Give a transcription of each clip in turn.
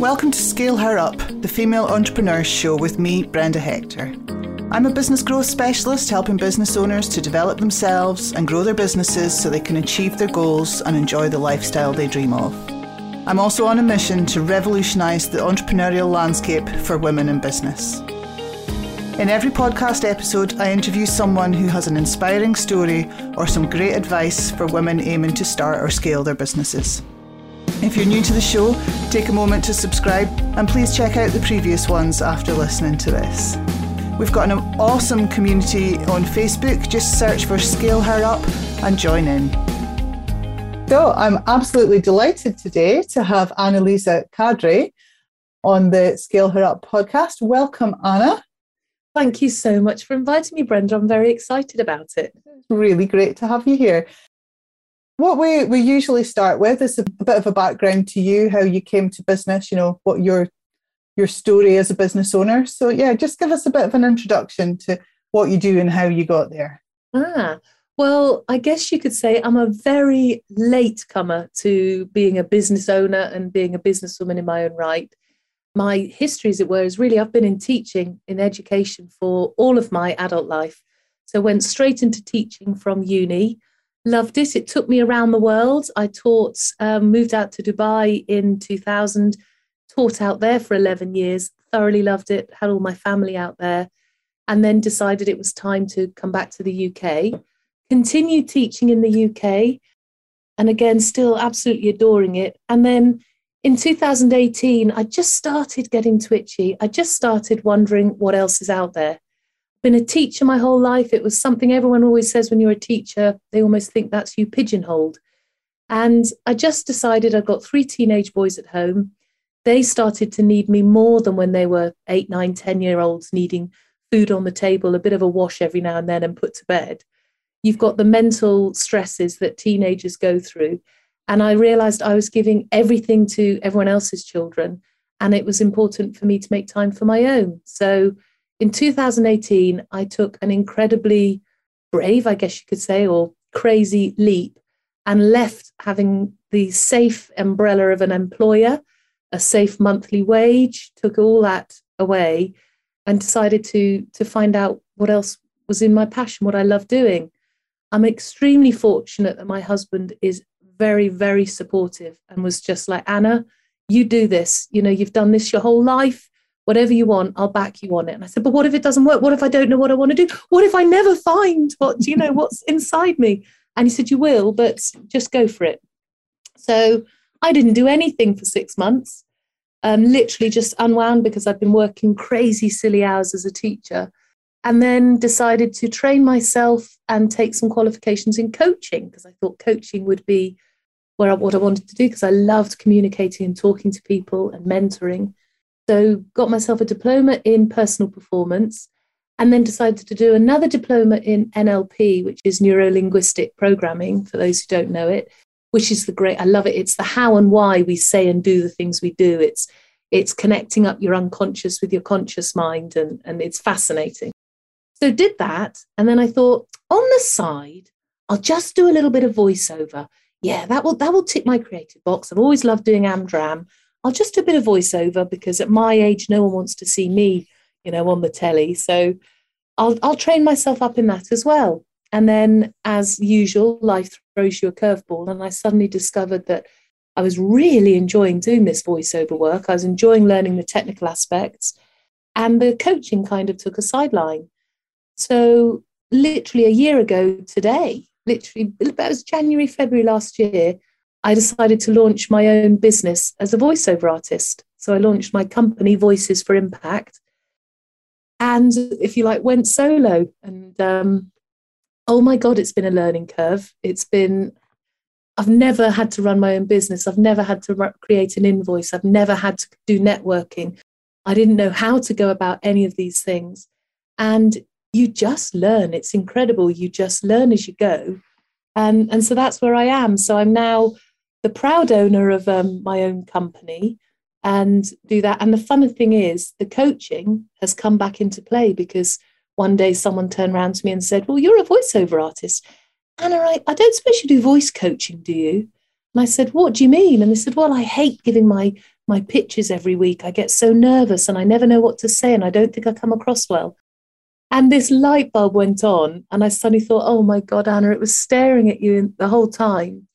Welcome to Scale Her Up, the female entrepreneurs show with me, Brenda Hector. I'm a business growth specialist helping business owners to develop themselves and grow their businesses so they can achieve their goals and enjoy the lifestyle they dream of. I'm also on a mission to revolutionise the entrepreneurial landscape for women in business. In every podcast episode, I interview someone who has an inspiring story or some great advice for women aiming to start or scale their businesses. If you're new to the show, take a moment to subscribe and please check out the previous ones after listening to this. We've got an awesome community on Facebook. Just search for Scale Her Up and join in. So I'm absolutely delighted today to have Annalisa Kadri on the Scale Her Up podcast. Welcome, Anna. Thank you so much for inviting me, Brenda. I'm very excited about it. It's really great to have you here. What we, we usually start with is a bit of a background to you, how you came to business, you know, what your your story as a business owner. So yeah, just give us a bit of an introduction to what you do and how you got there. Ah, well, I guess you could say I'm a very late comer to being a business owner and being a businesswoman in my own right. My history, as it were, is really I've been in teaching in education for all of my adult life. So went straight into teaching from uni loved it. It took me around the world. I taught, um, moved out to Dubai in 2000, taught out there for 11 years, thoroughly loved it, had all my family out there, and then decided it was time to come back to the UK. Continued teaching in the UK, and again, still absolutely adoring it. And then in 2018, I just started getting twitchy. I just started wondering what else is out there been a teacher my whole life. It was something everyone always says when you're a teacher, they almost think that's you pigeonholed. And I just decided I've got three teenage boys at home. They started to need me more than when they were eight, nine, ten year olds needing food on the table, a bit of a wash every now and then, and put to bed. You've got the mental stresses that teenagers go through. And I realized I was giving everything to everyone else's children. And it was important for me to make time for my own. So in 2018, I took an incredibly brave, I guess you could say, or crazy leap and left having the safe umbrella of an employer, a safe monthly wage, took all that away and decided to, to find out what else was in my passion, what I love doing. I'm extremely fortunate that my husband is very, very supportive and was just like, Anna, you do this. You know, you've done this your whole life whatever you want, I'll back you on it. And I said, but what if it doesn't work? What if I don't know what I want to do? What if I never find what, you know, what's inside me? And he said, you will, but just go for it. So I didn't do anything for six months, um, literally just unwound because I've been working crazy, silly hours as a teacher. And then decided to train myself and take some qualifications in coaching because I thought coaching would be where I, what I wanted to do because I loved communicating and talking to people and mentoring. So got myself a diploma in personal performance and then decided to do another diploma in NLP, which is neuro linguistic programming, for those who don't know it, which is the great, I love it. It's the how and why we say and do the things we do. It's it's connecting up your unconscious with your conscious mind, and, and it's fascinating. So did that, and then I thought, on the side, I'll just do a little bit of voiceover. Yeah, that will that will tick my creative box. I've always loved doing Amdram. I'll just do a bit of voiceover because at my age, no one wants to see me, you know, on the telly. So I'll, I'll train myself up in that as well. And then, as usual, life throws you a curveball. And I suddenly discovered that I was really enjoying doing this voiceover work. I was enjoying learning the technical aspects, and the coaching kind of took a sideline. So, literally a year ago today, literally, it was January, February last year, I decided to launch my own business as a voiceover artist. So I launched my company, Voices for Impact. And if you like, went solo. And um, oh my God, it's been a learning curve. It's been, I've never had to run my own business. I've never had to create an invoice. I've never had to do networking. I didn't know how to go about any of these things. And you just learn. It's incredible. You just learn as you go. And, and so that's where I am. So I'm now the proud owner of um, my own company and do that. And the funny thing is, the coaching has come back into play because one day someone turned around to me and said, Well, you're a voiceover artist. Anna, I, I don't suppose you do voice coaching, do you? And I said, What do you mean? And they said, Well, I hate giving my my pitches every week. I get so nervous and I never know what to say and I don't think I come across well. And this light bulb went on, and I suddenly thought, oh my God, Anna, it was staring at you the whole time.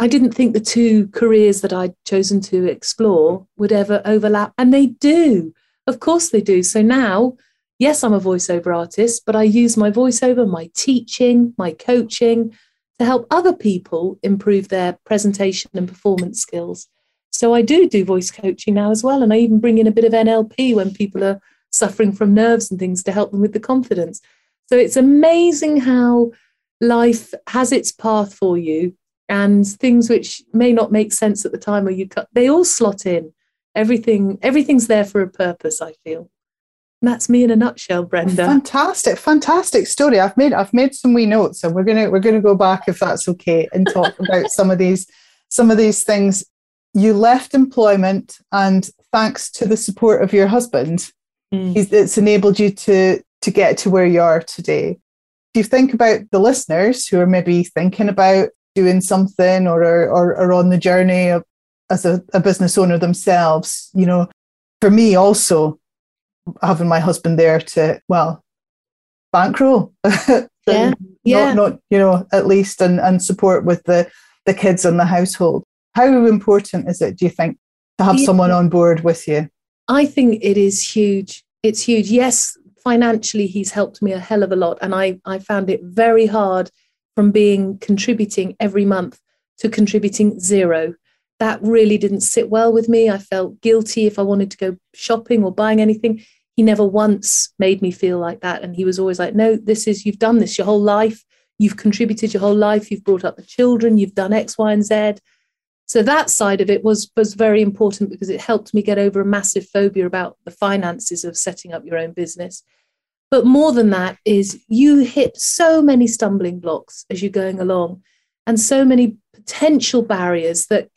I didn't think the two careers that I'd chosen to explore would ever overlap, and they do. Of course, they do. So now, yes, I'm a voiceover artist, but I use my voiceover, my teaching, my coaching to help other people improve their presentation and performance skills. So I do do voice coaching now as well. And I even bring in a bit of NLP when people are suffering from nerves and things to help them with the confidence. So it's amazing how life has its path for you and things which may not make sense at the time or you cut, they all slot in. Everything, everything's there for a purpose, I feel. And that's me in a nutshell, Brenda. Fantastic, fantastic story. I've made I've made some wee notes, and we're gonna we're gonna go back if that's okay and talk about some of these some of these things. You left employment, and thanks to the support of your husband, Mm. It's enabled you to to get to where you are today. If you think about the listeners who are maybe thinking about doing something or are, or are on the journey of, as a, a business owner themselves, you know, for me also having my husband there to well bankroll yeah yeah not, not you know at least and, and support with the the kids and the household how important is it do you think to have yeah. someone on board with you I think it is huge. It's huge. Yes, financially, he's helped me a hell of a lot. And I, I found it very hard from being contributing every month to contributing zero. That really didn't sit well with me. I felt guilty if I wanted to go shopping or buying anything. He never once made me feel like that. And he was always like, no, this is, you've done this your whole life. You've contributed your whole life. You've brought up the children. You've done X, Y, and Z. So that side of it was was very important because it helped me get over a massive phobia about the finances of setting up your own business. But more than that is you hit so many stumbling blocks as you're going along and so many potential barriers that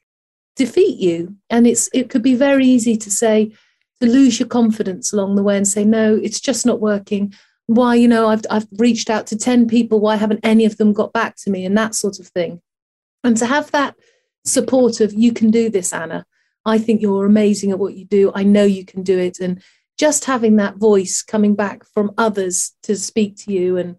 defeat you. And it's it could be very easy to say, to lose your confidence along the way and say, no, it's just not working. Why, you know, I've I've reached out to 10 people, why haven't any of them got back to me? And that sort of thing. And to have that support of you can do this, Anna. I think you're amazing at what you do. I know you can do it. And just having that voice coming back from others to speak to you and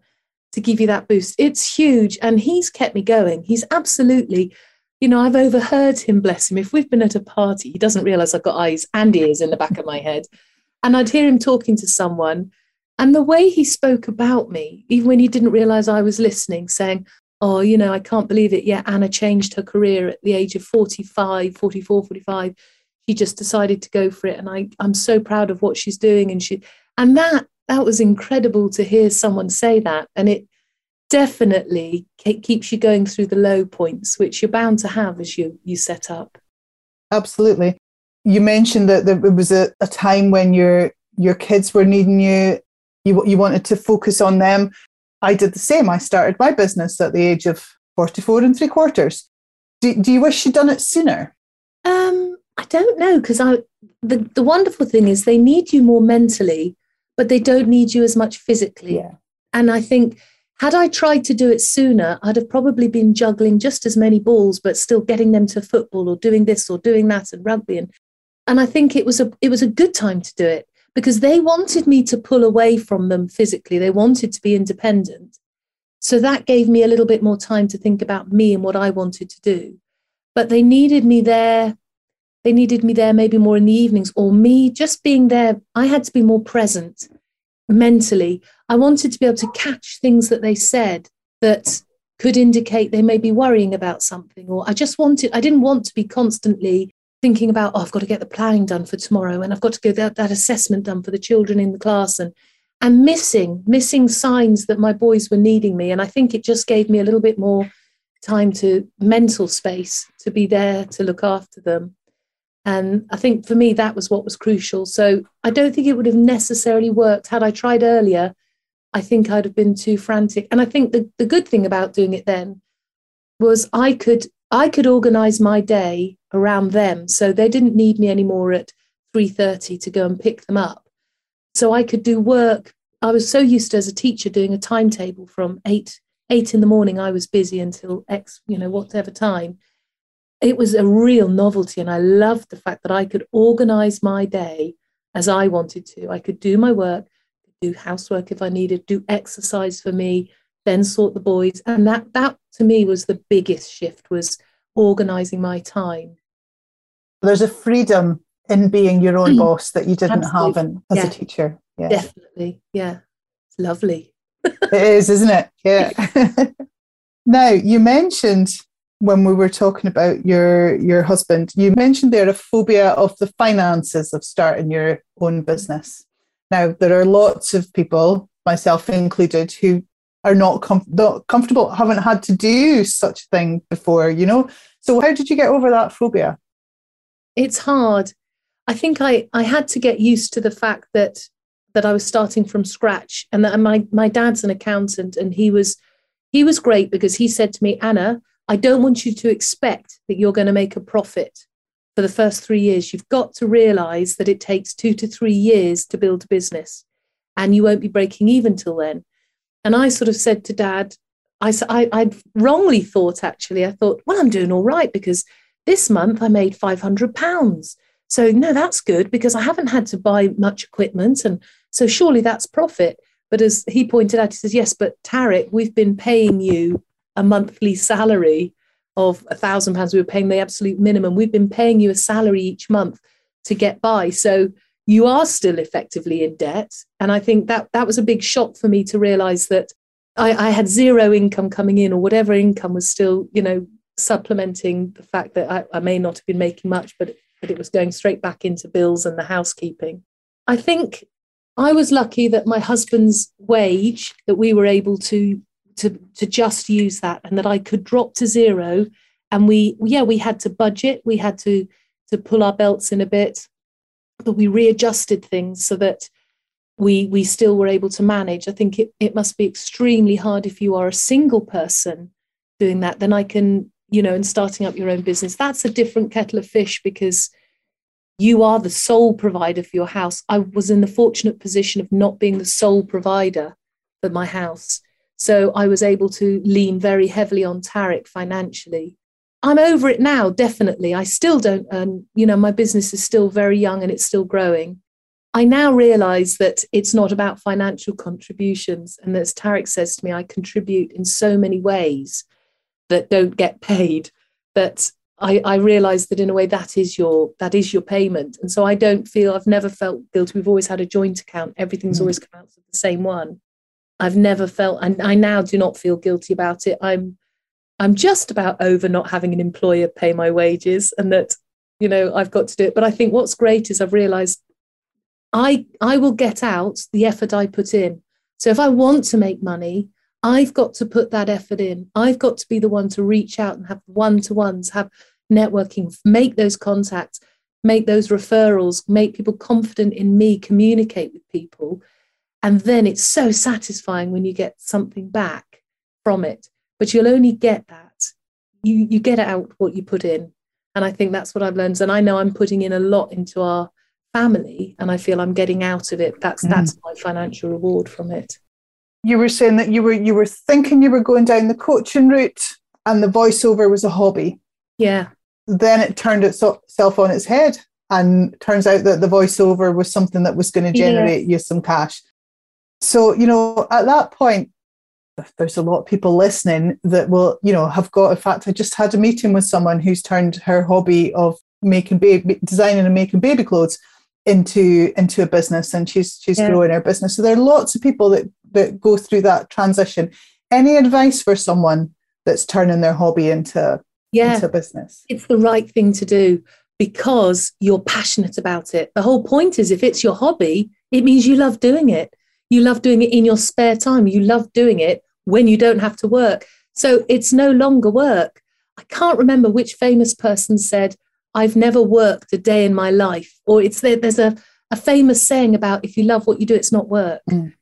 to give you that boost, it's huge. And he's kept me going. He's absolutely, you know, I've overheard him, bless him. If we've been at a party, he doesn't realize I've got eyes and ears in the back of my head. And I'd hear him talking to someone. And the way he spoke about me, even when he didn't realize I was listening, saying, oh, you know, I can't believe it. Yeah, Anna changed her career at the age of 45, 44, 45. She just decided to go for it. And I, I'm so proud of what she's doing. And she, and that, that was incredible to hear someone say that. And it definitely keeps you going through the low points, which you're bound to have as you, you set up. Absolutely. You mentioned that there was a, a time when your, your kids were needing you you, you wanted to focus on them. I did the same. I started my business at the age of 44 and three quarters. Do, do you wish you'd done it sooner? Um, I don't know because I the, the wonderful thing is they need you more mentally, but they don't need you as much physically. Yeah. And I think had I tried to do it sooner, I'd have probably been juggling just as many balls, but still getting them to football or doing this or doing that and rugby. And and I think it was a it was a good time to do it because they wanted me to pull away from them physically. They wanted to be independent. So that gave me a little bit more time to think about me and what I wanted to do. But they needed me there. They needed me there maybe more in the evenings or me just being there. I had to be more present mentally. I wanted to be able to catch things that they said that could indicate they may be worrying about something or I just wanted I didn't want to be constantly thinking about, oh, I've got to get the planning done for tomorrow and I've got to get that, that assessment done for the children in the class and and missing, missing signs that my boys were needing me. And I think it just gave me a little bit more time to mental space to be there to look after them. And I think for me, that was what was crucial. So I don't think it would have necessarily worked had I tried earlier. I think I'd have been too frantic. And I think the, the good thing about doing it then was I could I could organize my day around them. So they didn't need me anymore at 3.30 to go and pick them up. So I could do work. I was so used to as a teacher doing a timetable from eight, eight in the morning. I was busy until X, you know, whatever time. It was a real novelty. And I loved the fact that I could organize my day as I wanted to. I could do my work, do housework if I needed, do exercise for me, then sort the boys. And that that to me was the biggest shift was organizing my time. There's a freedom in being your own boss that you didn't Absolutely. have in, as yeah. a teacher. Yeah. Definitely. Yeah. It's lovely. it is, isn't it? Yeah. now you mentioned when we were talking about your your husband, you mentioned there a phobia of the finances of starting your own business. Now there are lots of people, myself included, who are not, com- not comfortable, haven't had to do such a thing before, you know. So how did you get over that phobia? It's hard. I think I I had to get used to the fact that that I was starting from scratch and that my my dad's an accountant and he was he was great because he said to me, Anna, I don't want you to expect that you're going to make a profit for the first three years. You've got to realize that it takes two to three years to build a business and you won't be breaking even till then. And I sort of said to dad, I, I, I'd wrongly thought actually, I thought, well, I'm doing all right because this month I made 500 pounds. So, no, that's good because I haven't had to buy much equipment. And so, surely that's profit. But as he pointed out, he says, yes, but Tarek, we've been paying you a monthly salary of a thousand pounds. We were paying the absolute minimum. We've been paying you a salary each month to get by. So you are still effectively in debt. And I think that that was a big shock for me to realize that I, I had zero income coming in or whatever income was still, you know, supplementing the fact that I, I may not have been making much, but, but it was going straight back into bills and the housekeeping. I think I was lucky that my husband's wage that we were able to to to just use that and that I could drop to zero. And we yeah we had to budget we had to to pull our belts in a bit but we readjusted things so that we we still were able to manage. I think it, it must be extremely hard if you are a single person doing that then I can you know and starting up your own business. That's a different kettle of fish because you are the sole provider for your house. I was in the fortunate position of not being the sole provider for my house so I was able to lean very heavily on Tarek financially. I'm over it now, definitely. I still don't earn, you know, my business is still very young and it's still growing. I now realize that it's not about financial contributions. And as Tarek says to me, I contribute in so many ways that don't get paid. But I, I realize that in a way that is your that is your payment. And so I don't feel I've never felt guilty. We've always had a joint account. Everything's mm. always come out of the same one. I've never felt, and I now do not feel guilty about it. I'm, I'm just about over not having an employer pay my wages, and that, you know, I've got to do it. But I think what's great is I've realised I, I will get out the effort I put in. So if I want to make money, I've got to put that effort in. I've got to be the one to reach out and have one to ones, have networking, make those contacts, make those referrals, make people confident in me, communicate with people. And then it's so satisfying when you get something back from it. But you'll only get that. You, you get out what you put in. And I think that's what I've learned. And I know I'm putting in a lot into our family and I feel I'm getting out of it. That's mm. that's my financial reward from it. You were saying that you were you were thinking you were going down the coaching route and the voiceover was a hobby. Yeah. Then it turned itself on its head and turns out that the voiceover was something that was going to generate yeah. you some cash. So, you know, at that point, there's a lot of people listening that will, you know, have got. In fact, I just had a meeting with someone who's turned her hobby of making baby, designing and making baby clothes into into a business, and she's she's yeah. growing her business. So there are lots of people that that go through that transition. Any advice for someone that's turning their hobby into yeah, into a business? It's the right thing to do because you're passionate about it. The whole point is, if it's your hobby, it means you love doing it. You love doing it in your spare time. You love doing it when you don't have to work. So it's no longer work. I can't remember which famous person said, I've never worked a day in my life. Or it's there, there's a, a famous saying about if you love what you do, it's not work. Mm.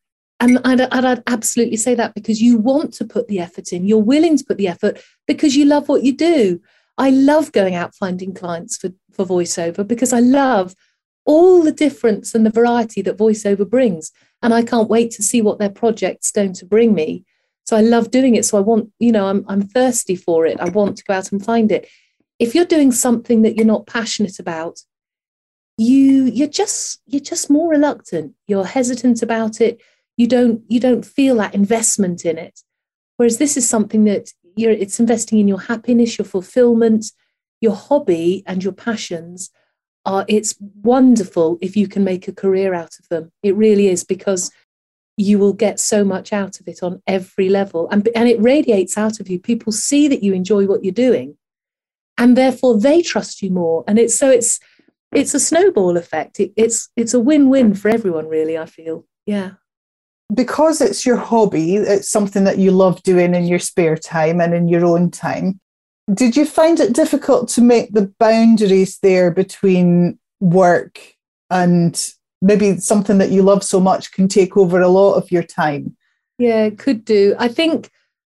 And I'd, I'd, absolutely say that because you want to put the effort in, you're willing to put the effort because you love what you do. I love going out finding clients for, for voiceover because I love all the difference and the variety that voiceover brings and I can't wait to see what their project's going to bring me. So I love doing it. So I want, you know, I'm I'm thirsty for it. I want to go out and find it. if you're doing something that you're not passionate about, you you're just you're just more reluctant. You're hesitant about it. You don't you don't feel that investment in it. Whereas this is something that you're it's investing in your happiness, your fulfillment, your hobby, and your passions. Are it's wonderful if you can make a career out of them. It really is because you will get so much out of it on every level and, and it radiates out of you. People see that you enjoy what you're doing and therefore they trust you more. And it's so it's it's a snowball effect. It, it's it's a win-win for everyone really i feel. Yeah. Because it's your hobby it's something that you love doing in your spare time and in your own time did you find it difficult to make the boundaries there between work and maybe something that you love so much can take over a lot of your time. Yeah, could do. I think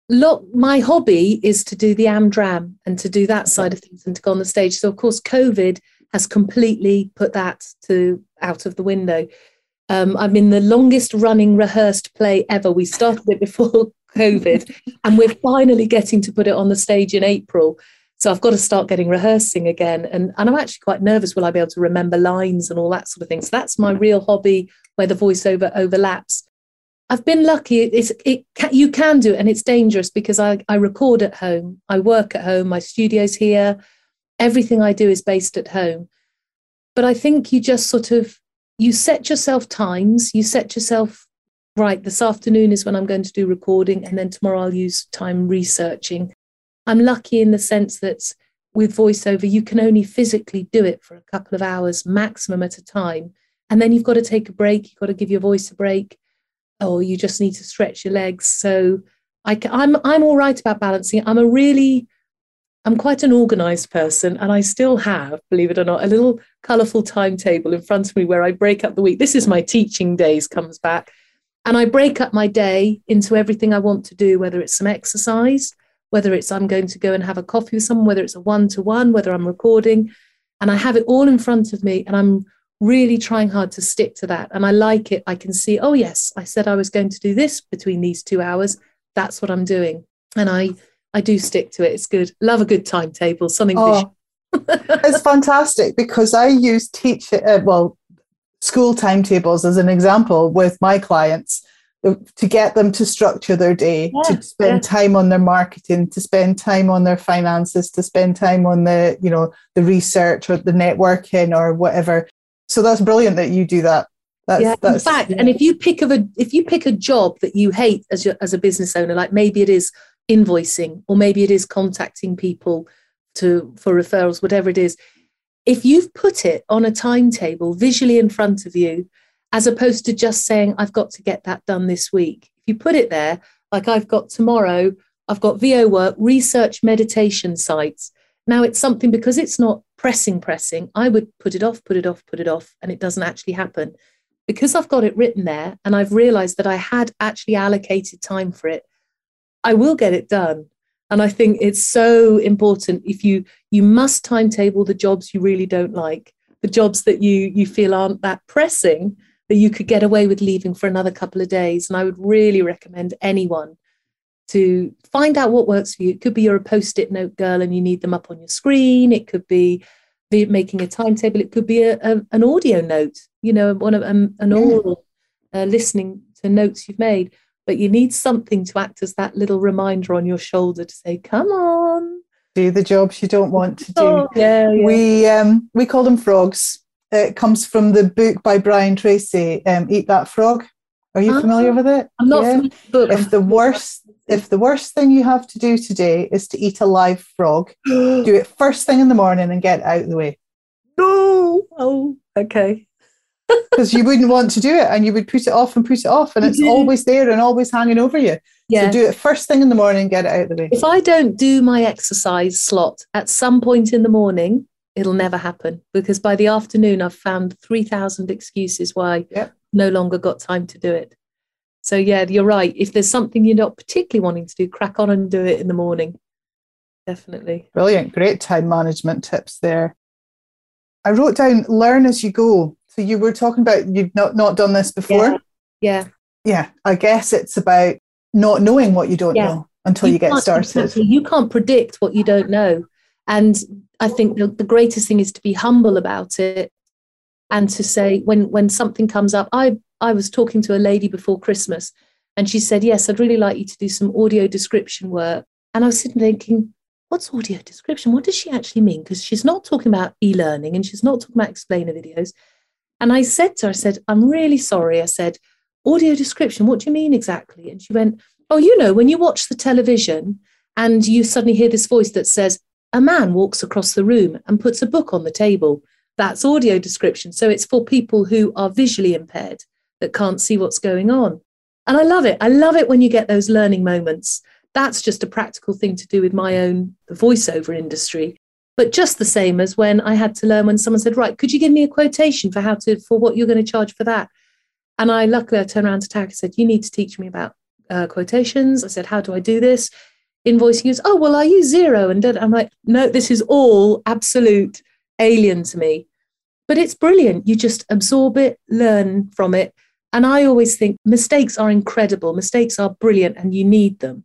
look, my hobby is to do the Amdram and to do that side of things and to go on the stage. So of course, COVID has completely put that to out of the window. Um, I'm in the longest running rehearsed play ever. We started it before COVID, and we're finally getting to put it on the stage in April. So I've got to start getting rehearsing again. And, and I'm actually quite nervous. Will I be able to remember lines and all that sort of thing? So that's my real hobby where the voiceover overlaps. I've been lucky. It's, it, you can do it and it's dangerous because I, I record at home. I work at home. My studio's here. Everything I do is based at home. But I think you just sort of, you set yourself times. You set yourself, right, this afternoon is when I'm going to do recording. And then tomorrow I'll use time researching I'm lucky in the sense that with voiceover, you can only physically do it for a couple of hours maximum at a time. And then you've got to take a break, you've got to give your voice a break, or you just need to stretch your legs. So I, I'm, I'm all right about balancing. I'm a really, I'm quite an organized person, and I still have, believe it or not, a little colorful timetable in front of me where I break up the week. This is my teaching days comes back. And I break up my day into everything I want to do, whether it's some exercise, whether it's I'm going to go and have a coffee with someone, whether it's a one to one, whether I'm recording, and I have it all in front of me and I'm really trying hard to stick to that. And I like it. I can see, oh, yes, I said I was going to do this between these two hours. That's what I'm doing. And I, I do stick to it. It's good. Love a good timetable, something oh, it's fantastic because I use teach, uh, well, school timetables as an example with my clients uh, to get them to structure their day, yeah, to spend yeah. time on their marketing, to spend time on their finances, to spend time on the, you know, the research or the networking or whatever. So that's brilliant that you do that. That's, yeah, that's, in fact, yeah. and if you pick of a if you pick a job that you hate as your, as a business owner, like maybe it is invoicing or maybe it is contacting people to for referrals, whatever it is, if you've put it on a timetable visually in front of you, as opposed to just saying, I've got to get that done this week. If you put it there, like I've got tomorrow, I've got VO work, research meditation sites. Now it's something because it's not pressing, pressing, I would put it off, put it off, put it off, and it doesn't actually happen. Because I've got it written there and I've realized that I had actually allocated time for it, I will get it done. And I think it's so important if you you must timetable the jobs you really don't like, the jobs that you you feel aren't that pressing, that you could get away with leaving for another couple of days. And I would really recommend anyone to find out what works for you. It could be you're a post it note girl and you need them up on your screen. It could be making a timetable. It could be a, a, an audio note, you know, one of um, an oral uh, listening to notes you've made. But you need something to act as that little reminder on your shoulder to say, "Come on, do the jobs you don't want to do." Oh, yeah, yeah. We um, we call them frogs it comes from the book by Brian Tracy, um, Eat That Frog. Are you familiar ah, with it? I'm not yeah. familiar. If the worst if the worst thing you have to do today is to eat a live frog, do it first thing in the morning and get out of the way. No. Oh, okay. Because you wouldn't want to do it and you would put it off and put it off and it's mm-hmm. always there and always hanging over you. Yeah. So do it first thing in the morning, get it out of the way. If I don't do my exercise slot at some point in the morning, it'll never happen because by the afternoon I've found 3,000 excuses why yep. no longer got time to do it. So yeah, you're right. If there's something you're not particularly wanting to do, crack on and do it in the morning. Definitely. Brilliant. Great time management tips there. I wrote down learn as you go. So you were talking about you've not, not done this before. Yeah. Yeah. yeah. I guess it's about not knowing what you don't yeah. know until you, you get started. You can't predict what you don't know. And I think the, the greatest thing is to be humble about it and to say when when something comes up. I I was talking to a lady before Christmas and she said, Yes, I'd really like you to do some audio description work. And I was sitting thinking, What's audio description? What does she actually mean? Because she's not talking about e learning and she's not talking about explainer videos. And I said to her, I said, I'm really sorry. I said, Audio description, what do you mean exactly? And she went, Oh, you know, when you watch the television and you suddenly hear this voice that says, A man walks across the room and puts a book on the table. That's audio description. So it's for people who are visually impaired that can't see what's going on. And I love it. I love it when you get those learning moments. That's just a practical thing to do with my own voiceover industry. But just the same as when I had to learn when someone said, Right, could you give me a quotation for how to for what you're going to charge for that? And I luckily I turned around to Tack and said, You need to teach me about uh, quotations. I said, How do I do this? Invoicing is, Oh, well, I use Xero. And I'm like, No, this is all absolute alien to me. But it's brilliant. You just absorb it, learn from it, and I always think mistakes are incredible, mistakes are brilliant, and you need them.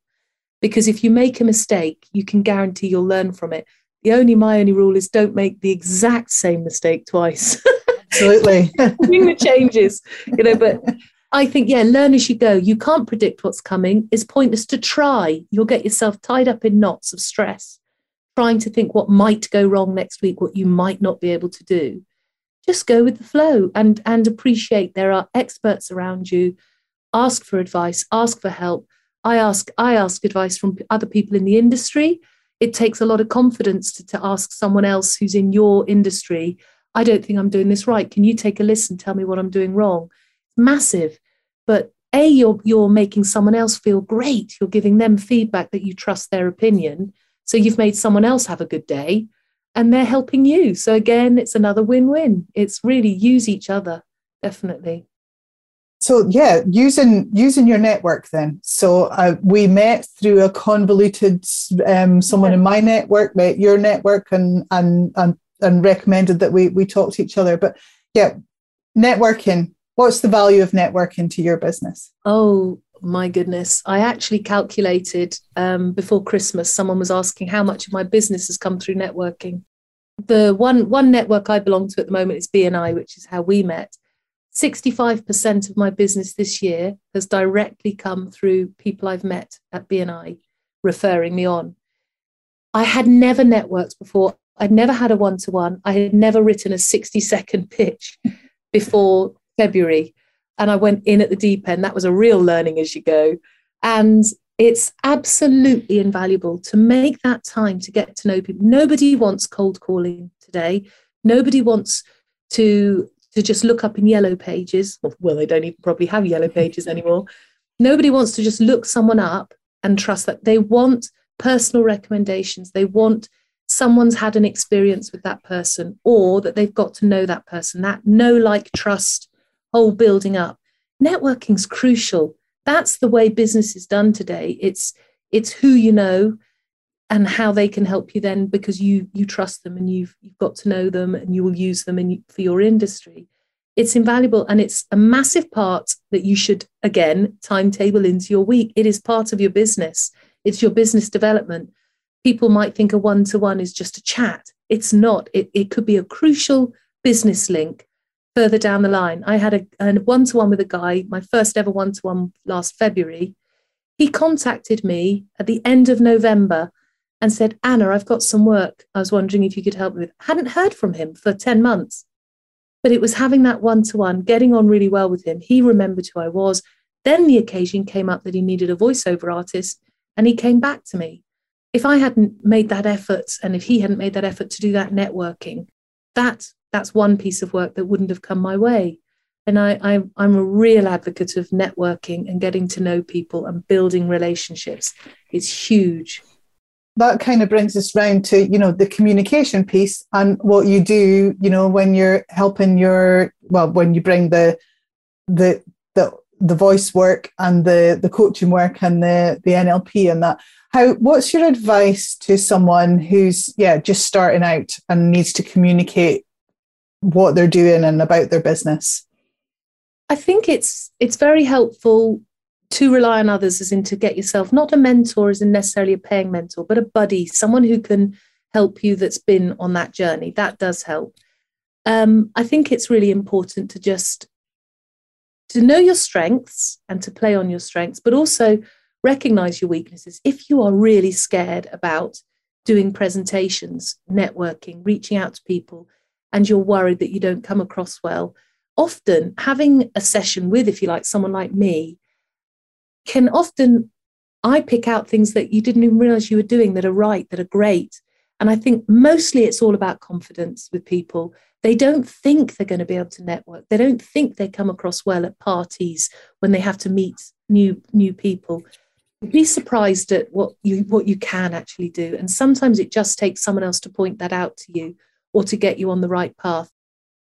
Because if you make a mistake, you can guarantee you'll learn from it. The only my only rule is don't make the exact same mistake twice. Absolutely. Bring the changes, you know, but I think, yeah, learn as you go. You can't predict what's coming. It's pointless to try. You'll get yourself tied up in knots of stress, trying to think what might go wrong next week, what you might not be able to do just go with the flow and and appreciate there are experts around you ask for advice ask for help i ask i ask advice from other people in the industry it takes a lot of confidence to, to ask someone else who's in your industry i don't think i'm doing this right can you take a listen tell me what i'm doing wrong massive but a you're you're making someone else feel great you're giving them feedback that you trust their opinion so you've made someone else have a good day and they're helping you. So again, it's another win-win. It's really use each other, definitely. So yeah, using using your network then. So uh, we met through a convoluted. Um, someone yeah. in my network met your network and and and and recommended that we we talk to each other. But yeah, networking. What's the value of networking to your business? Oh, my goodness. I actually calculated um, before Christmas, someone was asking how much of my business has come through networking. The one, one network I belong to at the moment is BNI, which is how we met. 65% of my business this year has directly come through people I've met at BNI referring me on. I had never networked before. I'd never had a one to one. I had never written a 60 second pitch before February and I went in at the deep end. That was a real learning as you go. And it's absolutely invaluable to make that time to get to know people. Nobody wants cold calling today. Nobody wants to to just look up in yellow pages. Well, they don't even probably have yellow pages anymore. Nobody wants to just look someone up and trust that. They want personal recommendations. They want someone's had an experience with that person or that they've got to know that person. That know, like, trust whole building up. Networking's crucial. That's the way business is done today. It's it's who you know and how they can help you then because you you trust them and you've you've got to know them and you will use them in, for your industry. It's invaluable and it's a massive part that you should again timetable into your week. It is part of your business. It's your business development. People might think a one to one is just a chat. It's not. It, it could be a crucial business link further down the line. I had a one to one with a guy, my first ever one to one last February. He contacted me at the end of November and said, Anna, I've got some work I was wondering if you could help me with. Hadn't heard from him for 10 months, but it was having that one to one, getting on really well with him. He remembered who I was. Then the occasion came up that he needed a voiceover artist, and he came back to me. If I hadn't made that effort and if he hadn't made that effort to do that networking, that that's one piece of work that wouldn't have come my way. And I, I, I'm a real advocate of networking and getting to know people and building relationships. It's huge. That kind of brings us round to, you know, the communication piece and what you do, you know, when you're helping your, well, when you bring the, the, the, the voice work and the, the coaching work and the, the NLP and that. How, what's your advice to someone who's, yeah, just starting out and needs to communicate what they're doing and about their business? I think it's it's very helpful to rely on others as in to get yourself not a mentor as in necessarily a paying mentor, but a buddy, someone who can help you that's been on that journey. That does help. Um, I think it's really important to just to know your strengths and to play on your strengths, but also recognize your weaknesses. If you are really scared about doing presentations, networking, reaching out to people, and you're worried that you don't come across well, often having a session with, if you like, someone like me can often I pick out things that you didn't even realize you were doing that are right, that are great. And I think mostly it's all about confidence with people. They don't think they're going to be able to network. They don't think they come across well at parties when they have to meet new new people. Be surprised at what you what you can actually do. And sometimes it just takes someone else to point that out to you or to get you on the right path.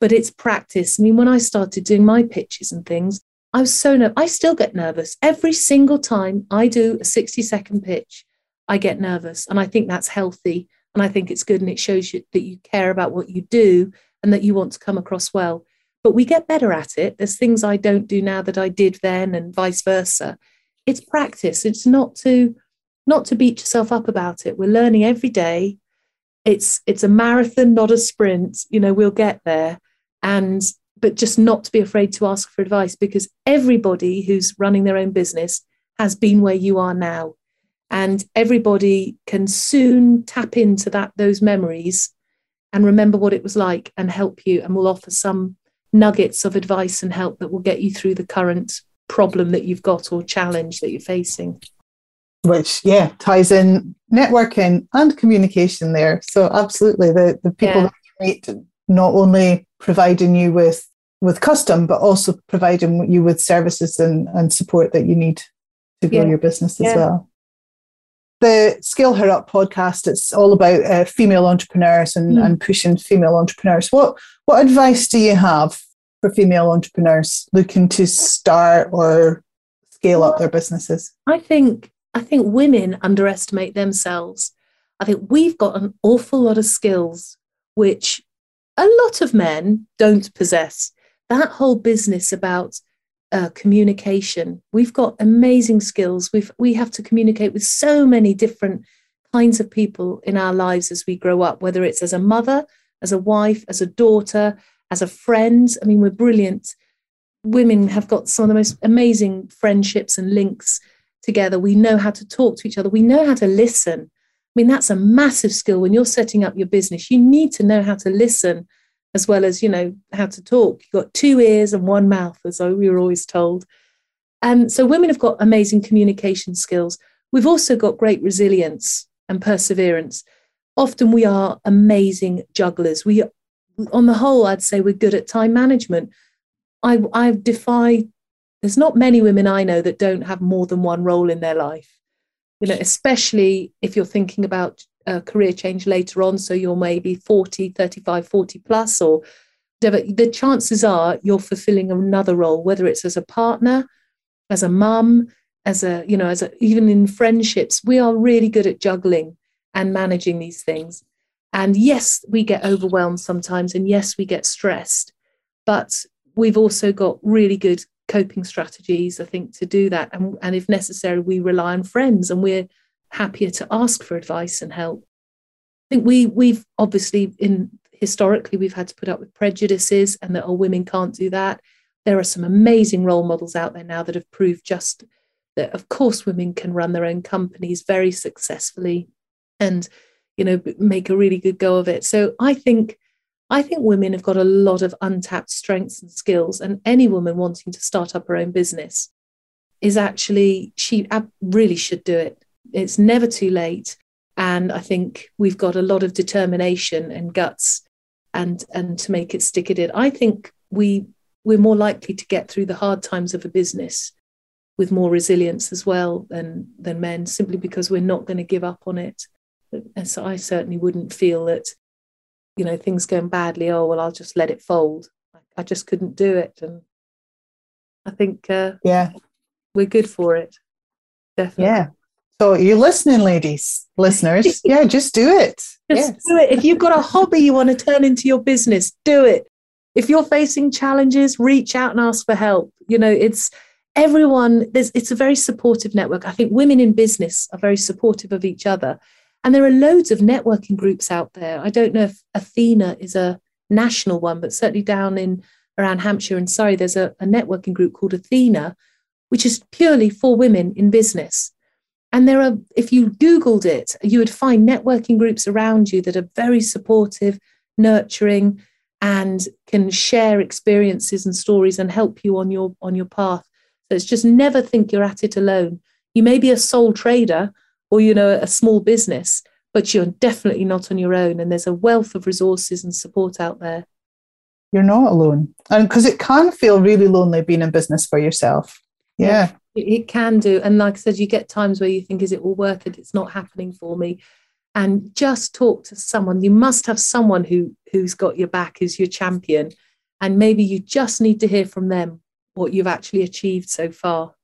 But it's practice. I mean, when I started doing my pitches and things, I was so nervous. I still get nervous every single time I do a 60 second pitch. I get nervous, and I think that's healthy, and I think it's good, and it shows you that you care about what you do and that you want to come across well. But we get better at it. There's things I don't do now that I did then, and vice versa. It's practice. It's not to not to beat yourself up about it. We're learning every day. It's it's a marathon, not a sprint. You know, we'll get there. And but just not to be afraid to ask for advice because everybody who's running their own business has been where you are now. And everybody can soon tap into that those memories and remember what it was like and help you and will offer some nuggets of advice and help that will get you through the current problem that you've got or challenge that you're facing. Which yeah ties in networking and communication there. So absolutely the the people yeah. that you meet not only providing you with with custom, but also providing you with services and, and support that you need to grow yeah. your business as yeah. well. The Scale Her Up podcast, it's all about uh, female entrepreneurs and, mm. and pushing female entrepreneurs. What, what advice do you have for female entrepreneurs looking to start or scale up their businesses? I think I think women underestimate themselves. I think we've got an awful lot of skills which a lot of men don't possess. That whole business about uh, communication, we've got amazing skills. We've we have to communicate with so many different kinds of people in our lives as we grow up, whether it's as a mother, as a wife, as a daughter, as a friend. I mean, we're brilliant. Women have got some of the most amazing friendships and links together. We know how to talk to each other. We know how to listen. I mean, that's a massive skill when you're setting up your business. You need to know how to listen as well as, you know, how to talk. You've got two ears and one mouth, as we were always told. And so women have got amazing communication skills. We've also got great resilience and perseverance. Often we are amazing jugglers. We, on the whole, I'd say we're good at time management. I, I defy, there's not many women I know that don't have more than one role in their life you know especially if you're thinking about a career change later on so you're maybe 40 35 40 plus or whatever the chances are you're fulfilling another role whether it's as a partner as a mum as a you know as a, even in friendships we are really good at juggling and managing these things. And yes we get overwhelmed sometimes and yes we get stressed but we've also got really good coping strategies, I think, to do that. And, and if necessary, we rely on friends and we're happier to ask for advice and help. I think we we've obviously in historically we've had to put up with prejudices and that oh women can't do that. There are some amazing role models out there now that have proved just that of course women can run their own companies very successfully and you know make a really good go of it. So I think I think women have got a lot of untapped strengths and skills, and any woman wanting to start up her own business is actually, she really should do it. It's never too late. And I think we've got a lot of determination and guts and, and to make it stick at it. I think we, we're more likely to get through the hard times of a business with more resilience as well than, than men, simply because we're not going to give up on it. And so I certainly wouldn't feel that you know things going badly oh well i'll just let it fold. I just couldn't do it. And i think uh, yeah. we're good for it. Definitely. Yeah. So you're listening ladies listeners? Yeah just do it. Just yes. do it. If you've got a hobby you want to turn into your business do it. If you're facing challenges reach out and ask for help. You know it's everyone there's it's a very supportive network. I think women in business are very supportive of each other And there are loads of networking groups out there. I don't know if Athena is a national one, but certainly down in around Hampshire and Surrey, there's a, a networking group called Athena, which is purely for women in business. And there are, if you Googled it, you would find networking groups around you that are very supportive, nurturing, and can share experiences and stories and help you on your on your path. So it's just never think you're at it alone. You may be a sole trader or you know a small business, but you're definitely not on your own. And there's a wealth of resources and support out there. You're not alone. And because it can feel really lonely being in business for yourself. Yeah. yeah. It can do. And like I said, you get times where you think, is it all worth it? It's not happening for me. And just talk to someone. You must have someone who who's got your back, who's your champion. And maybe you just need to hear from them what you've actually achieved so far.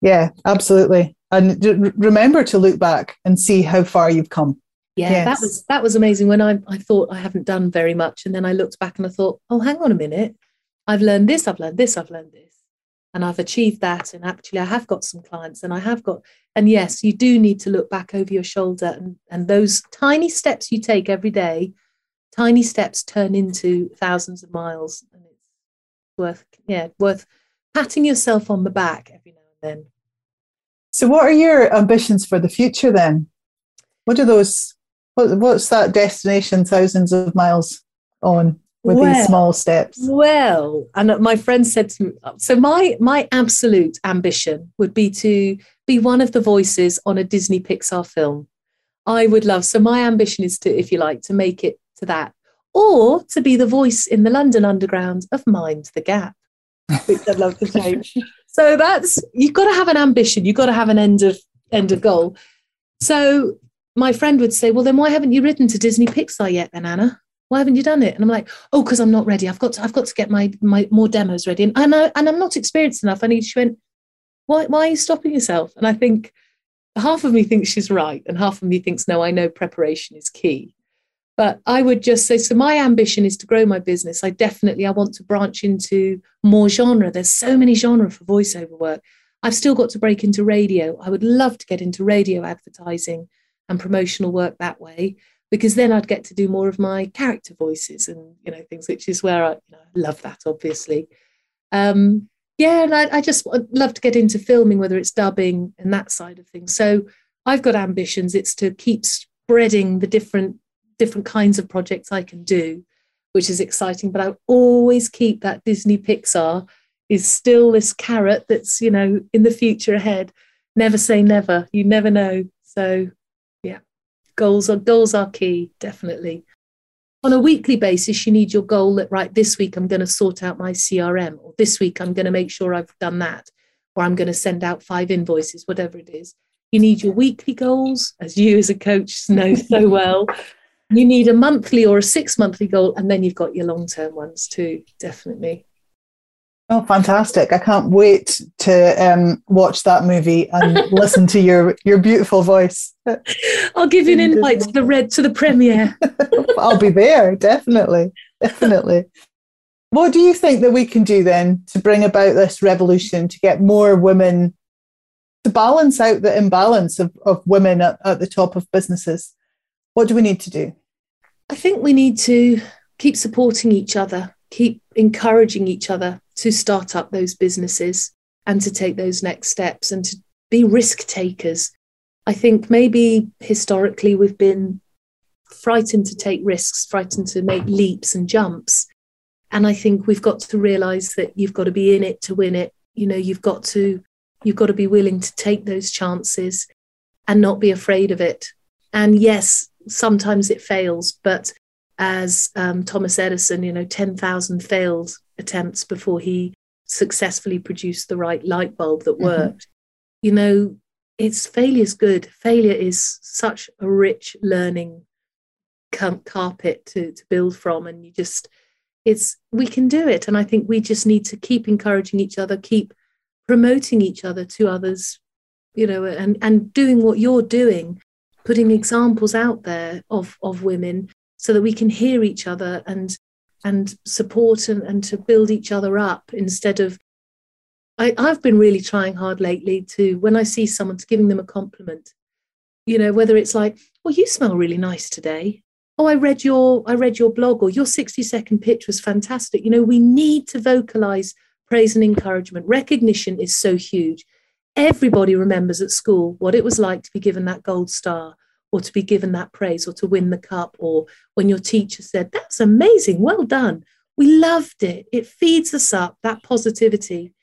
Yeah, absolutely. And remember to look back and see how far you've come. Yeah yes. that was that was amazing. When I, I thought i haven't done very much and then i looked back and i thought oh hang on a minute. I've learned this i've learned this i've learned this. And i've achieved that and actually i have got some clients and i have got and yes you do need to look back over your shoulder and and those tiny steps you take every day tiny steps turn into thousands of miles and it's worth yeah worth patting yourself on the back every now and then so what are your ambitions for the future then what are those what, what's that destination thousands of miles on with well, these small steps? Well, and my friend said to me, so my my absolute ambition would be to be one of the voices on a Disney Pixar film. I would love. So my ambition is to, if you like, to make it to that, or to be the voice in the London Underground of Mind the Gap, which I'd love to change. so that's you've got to have an ambition. You've got to have an end of end of goal. So my friend would say, Well, then why haven't you written to Disney Pixar yet, then, Anna? Why haven't you done it? And I'm like, Oh, because I'm not ready. I've got to, I've got to get my, my more demos ready. And, and, I, and I'm not experienced enough. And she went, why, why are you stopping yourself? And I think half of me thinks she's right, and half of me thinks, No, I know preparation is key. But I would just say, so my ambition is to grow my business. I definitely I want to branch into more genre. There's so many genre for voiceover work. I've still got to break into radio. I would love to get into radio advertising and promotional work that way because then I'd get to do more of my character voices and you know things, which is where I you know, love that obviously. Um, yeah, and I, I just love to get into filming, whether it's dubbing and that side of things. So I've got ambitions. It's to keep spreading the different different kinds of projects I can do, which is exciting. But I always keep that Disney Pixar is still this carrot that's you know in the future ahead. Never say never. You never know. So yeah, goals are goals are key definitely on a weekly basis you need your goal that right this week i'm going to sort out my crm or this week i'm going to make sure i've done that or i'm going to send out five invoices whatever it is you need your weekly goals as you as a coach know so well you need a monthly or a six monthly goal and then you've got your long term ones too definitely Oh, fantastic! I can't wait to um, watch that movie and listen to your your beautiful voice. I'll give you an invite to the red to the premiere. I'll be there, definitely, definitely. What do you think that we can do then to bring about this revolution to get more women to balance out the imbalance of, of women at, at the top of businesses? What do we need to do? I think we need to keep supporting each other, keep encouraging each other to start up those businesses and to take those next steps and to be risk takers. I think maybe historically we've been frightened to take risks, frightened to make leaps and jumps. And I think we've got to realize that you've got to be in it to win it. You know, you've got to you've got to be willing to take those chances and not be afraid of it. And yes, sometimes it fails, but as um, Thomas Edison, you know, 10,000 failed attempts before he successfully produced the right light bulb that mm-hmm. worked. Mm-hmm. You know, it's failure's good. Failure is such a rich learning carpet to, to build from. And you just, it's, we can do it. And I think we just need to keep encouraging each other, keep promoting each other to others, you know, and, and doing what you're doing, putting examples out there of, of women so that we can hear each other and and support and, and to build each other up instead of I, I've been really trying hard lately to when I see someone to giving them a compliment, you know, whether it's like, oh, you smell really nice today. Oh, I read your I read your blog or your 60 second pitch was fantastic. You know, we need to vocalize praise and encouragement. Recognition is so huge. Everybody remembers at school what it was like to be given that gold star or to be given that praise or to win the cup or when your teacher said, That's amazing, well done. We loved it. It feeds us up, that positivity.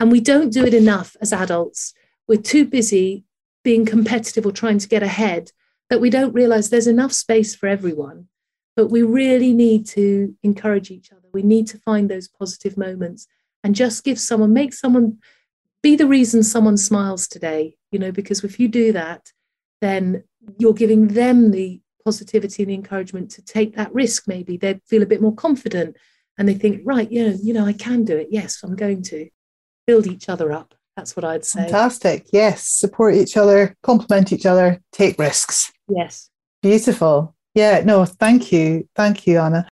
And we don't do it enough as adults. We're too busy being competitive or trying to get ahead that we don't realize there's enough space for everyone. But we really need to encourage each other. We need to find those positive moments and just give someone, make someone be the reason someone smiles today, you know, because if you do that, then you're giving them the positivity and the encouragement to take that risk. Maybe they feel a bit more confident and they think, right, yeah, you know, I can do it. Yes, I'm going to build each other up. That's what I'd say. Fantastic. Yes. Support each other, complement each other, take risks. Yes. Beautiful. Yeah. No, thank you. Thank you, Anna.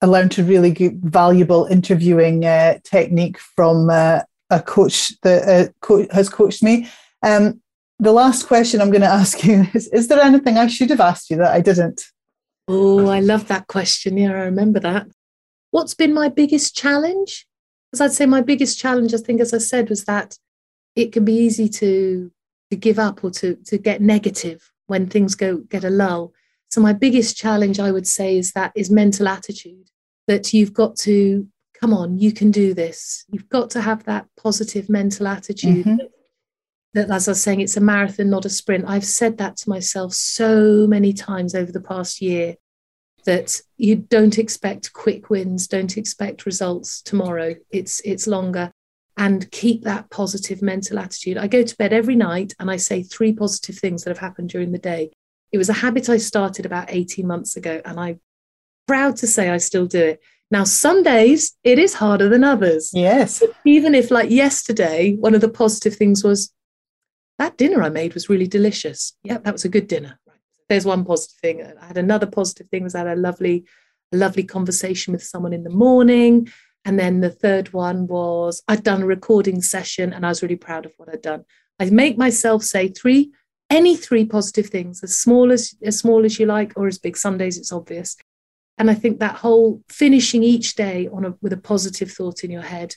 I learned a really good, valuable interviewing uh, technique from uh, a coach that uh, co- has coached me. Um, the last question I'm going to ask you is Is there anything I should have asked you that I didn't? Oh, I love that question. Yeah, I remember that. What's been my biggest challenge? Because I'd say my biggest challenge, I think, as I said, was that it can be easy to to give up or to to get negative when things go get a lull. So my biggest challenge, I would say, is that is mental attitude that you've got to come on, you can do this. You've got to have that positive mental attitude. Mm-hmm. That, that, as I was saying, it's a marathon, not a sprint. I've said that to myself so many times over the past year that you don't expect quick wins, don't expect results tomorrow. It's it's longer and keep that positive mental attitude. I go to bed every night and I say three positive things that have happened during the day. It was a habit I started about 18 months ago, and I'm proud to say I still do it. Now, some days it is harder than others. Yes. But even if, like yesterday, one of the positive things was that dinner I made was really delicious. Yeah, that was a good dinner. There's one positive thing. I had another positive thing was I had a lovely, a lovely conversation with someone in the morning. And then the third one was I'd done a recording session and I was really proud of what I'd done. I make myself say three, any three positive things, as small as as small as you like, or as big. Some days it's obvious. And I think that whole finishing each day on a, with a positive thought in your head,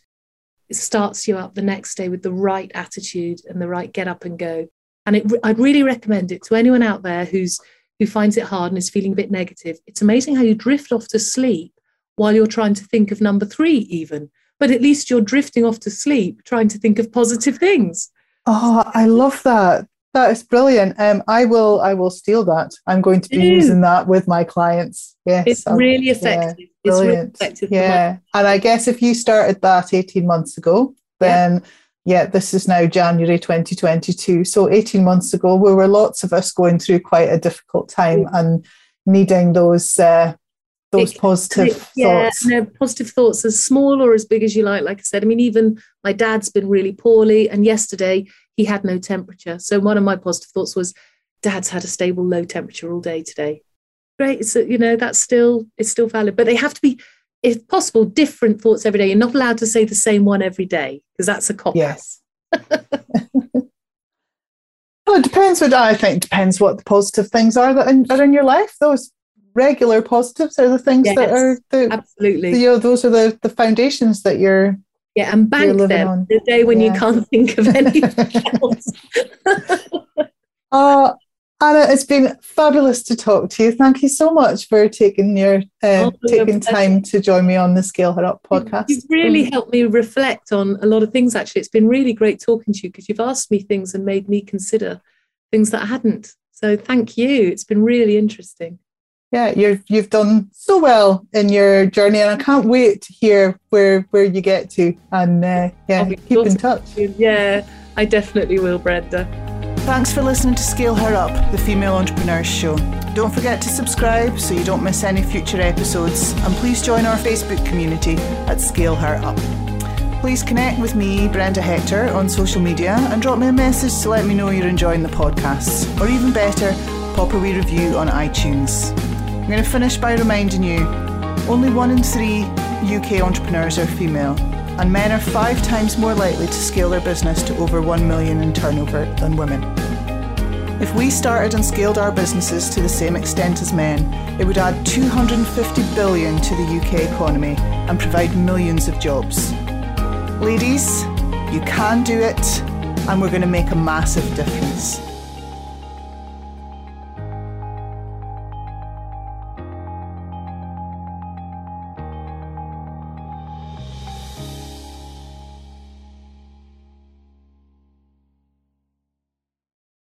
it starts you up the next day with the right attitude and the right get up and go. And it, I'd really recommend it to anyone out there who's who finds it hard and is feeling a bit negative. It's amazing how you drift off to sleep while you're trying to think of number three, even. But at least you're drifting off to sleep trying to think of positive things. Oh, I love that. That is brilliant. Um, I will I will steal that. I'm going to be using that with my clients. Yes. It's really effective. Yeah, it's brilliant. Really effective yeah. And I guess if you started that 18 months ago, then yeah. yeah, this is now January 2022. So 18 months ago, we were lots of us going through quite a difficult time and needing those uh, those positive it, yeah, thoughts. No, positive thoughts as small or as big as you like. Like I said, I mean, even my dad's been really poorly, and yesterday he had no temperature. So one of my positive thoughts was, Dad's had a stable low temperature all day today. Great, so you know that's still it's still valid, but they have to be, if possible, different thoughts every day. You're not allowed to say the same one every day because that's a cop. Yes. well, it depends what I think. Depends what the positive things are that in, are in your life. Those regular positives are the things yes, that are the absolutely you know those are the the foundations that you're yeah and bank them on. the day when yeah. you can't think of anything else uh, Anna, it's been fabulous to talk to you. Thank you so much for taking your uh, oh, taking time to join me on the Scale Her Up podcast. You've really helped me reflect on a lot of things. Actually, it's been really great talking to you because you've asked me things and made me consider things that I hadn't. So thank you. It's been really interesting yeah, you've you've done so well in your journey, and I can't wait to hear where where you get to. And uh, yeah, keep in touch. Yeah, I definitely will, Brenda. Thanks for listening to Scale Her Up, the Female Entrepreneurs Show. Don't forget to subscribe so you don't miss any future episodes, and please join our Facebook community at Scale Her Up. Please connect with me, Brenda Hector, on social media and drop me a message to let me know you're enjoying the podcast, or even better, pop a wee review on iTunes. I'm going to finish by reminding you only one in three UK entrepreneurs are female, and men are five times more likely to scale their business to over 1 million in turnover than women. If we started and scaled our businesses to the same extent as men, it would add 250 billion to the UK economy and provide millions of jobs. Ladies, you can do it, and we're going to make a massive difference.